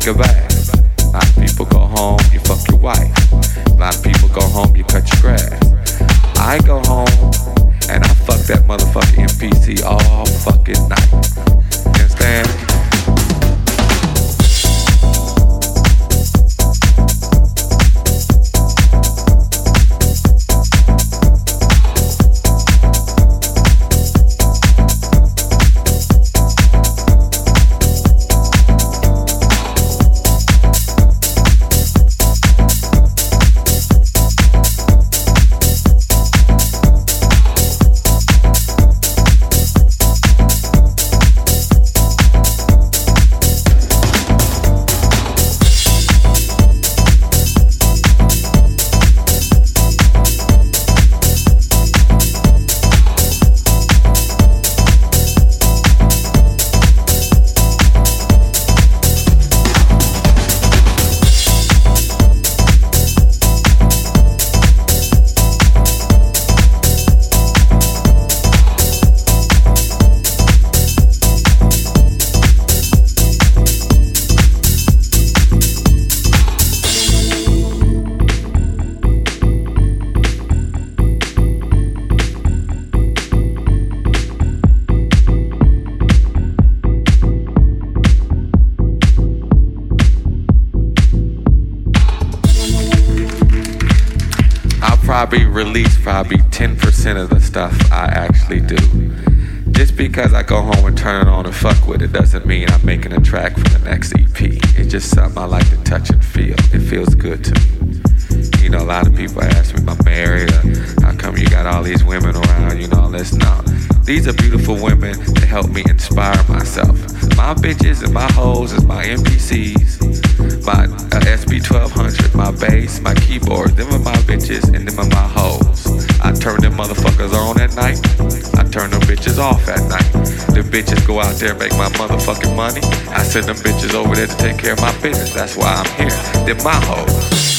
take a bath. A lot of people go home, you fuck your wife. A lot of people go home, you cut your grass. I go home and I fuck that motherfucking MPC all oh, fucking night. be released. bitches go out there and make my motherfucking money. I send them bitches over there to take care of my business. That's why I'm here. They're my hoes.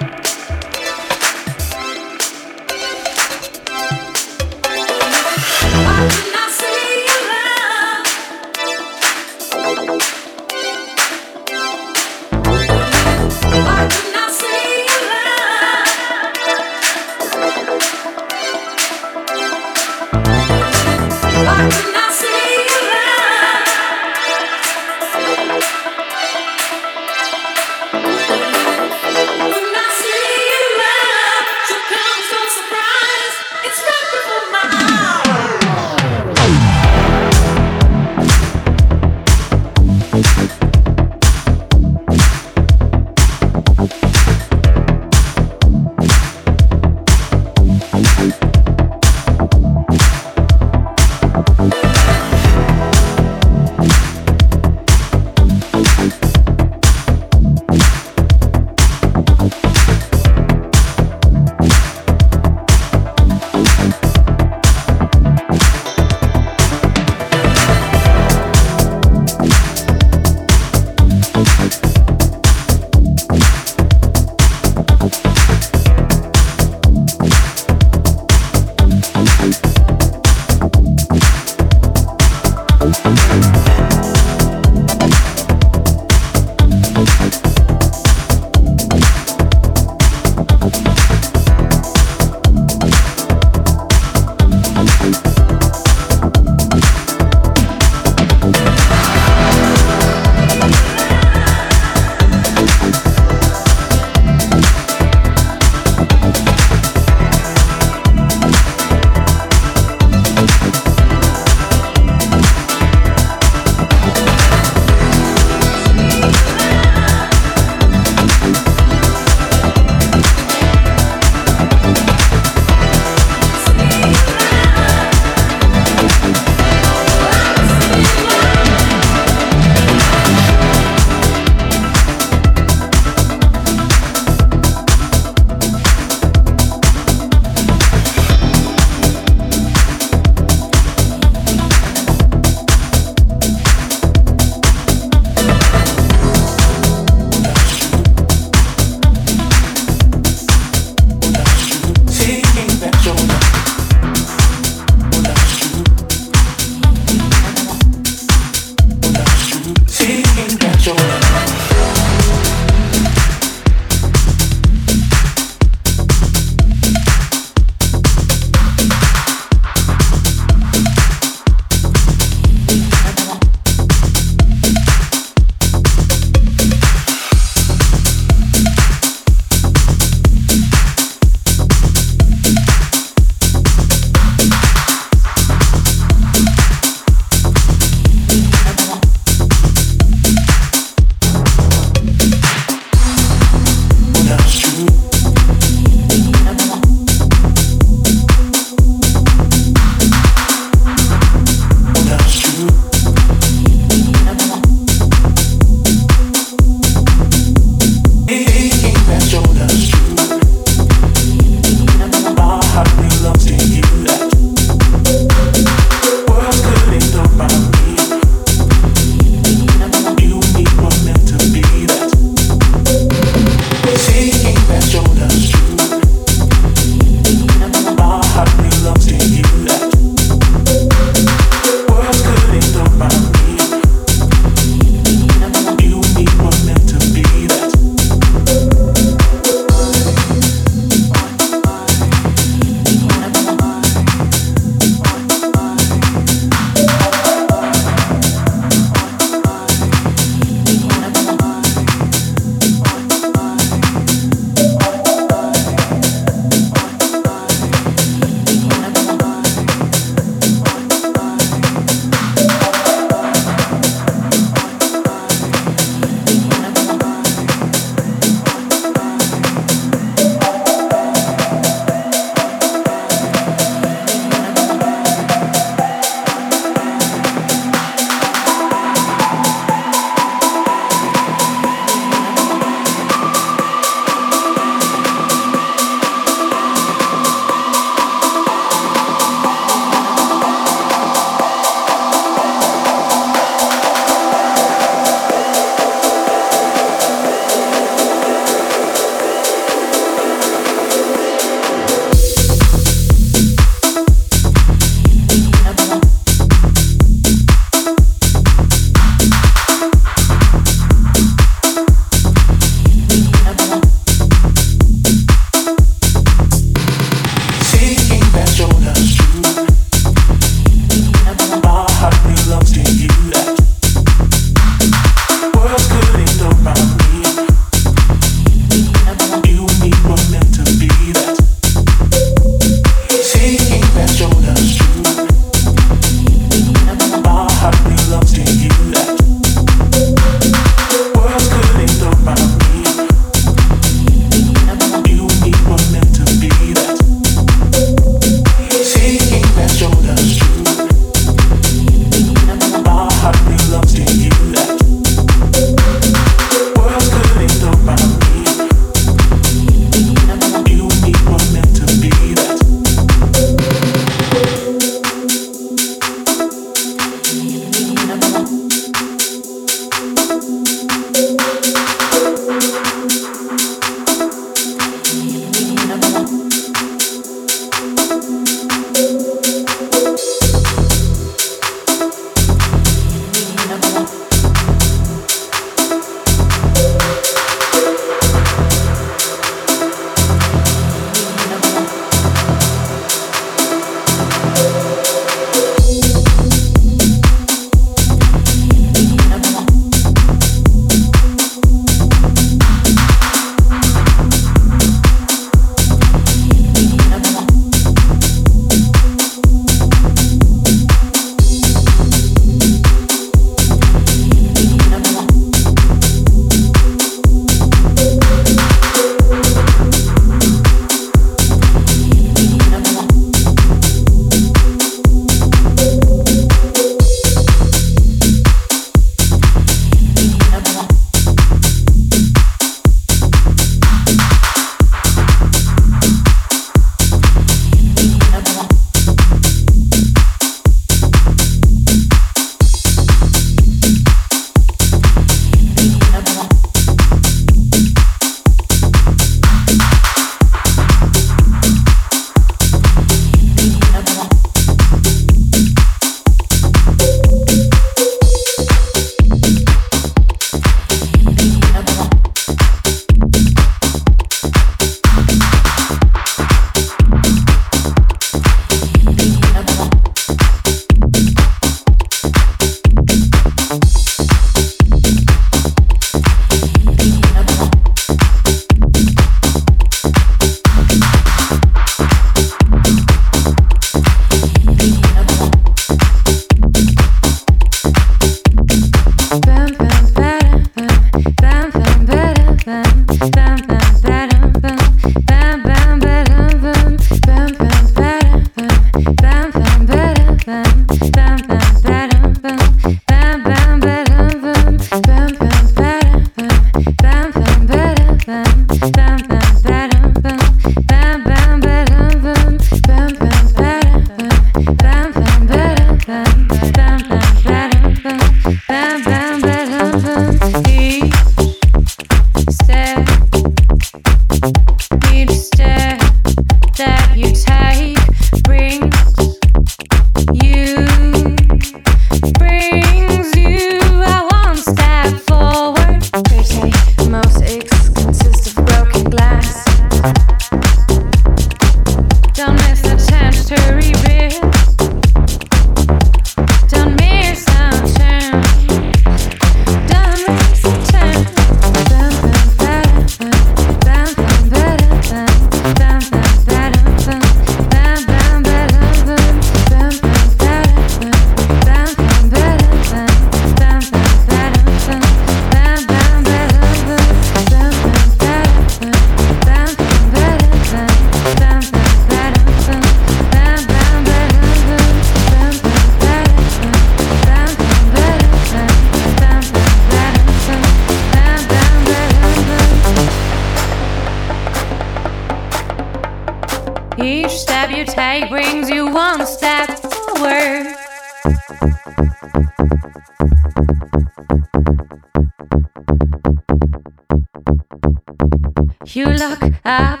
You lock up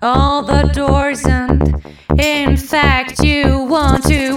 all the doors, and in fact, you want to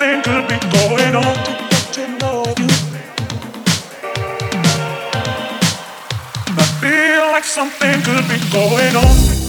something could be going on to get to know you. And I feel like something could be going on.